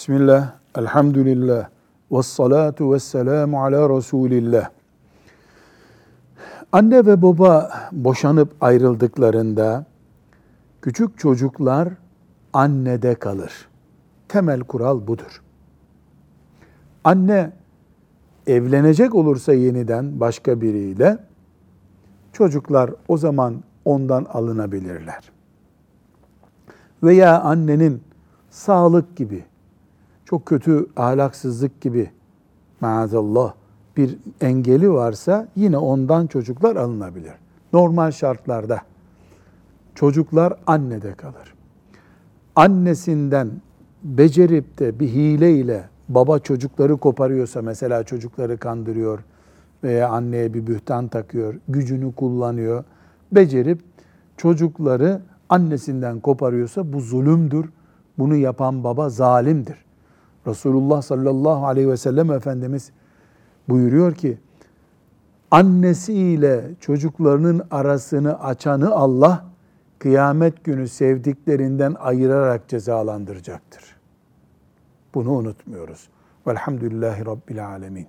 Bismillah, elhamdülillah, ve salatu ve selamu ala Resulillah. Anne ve baba boşanıp ayrıldıklarında küçük çocuklar annede kalır. Temel kural budur. Anne evlenecek olursa yeniden başka biriyle çocuklar o zaman ondan alınabilirler. Veya annenin sağlık gibi, çok kötü ahlaksızlık gibi maazallah bir engeli varsa yine ondan çocuklar alınabilir. Normal şartlarda çocuklar annede kalır. Annesinden becerip de bir hileyle baba çocukları koparıyorsa mesela çocukları kandırıyor veya anneye bir bühtan takıyor, gücünü kullanıyor, becerip çocukları annesinden koparıyorsa bu zulümdür. Bunu yapan baba zalimdir. Resulullah sallallahu aleyhi ve sellem Efendimiz buyuruyor ki annesiyle çocuklarının arasını açanı Allah kıyamet günü sevdiklerinden ayırarak cezalandıracaktır. Bunu unutmuyoruz. Velhamdülillahi Rabbil Alemin.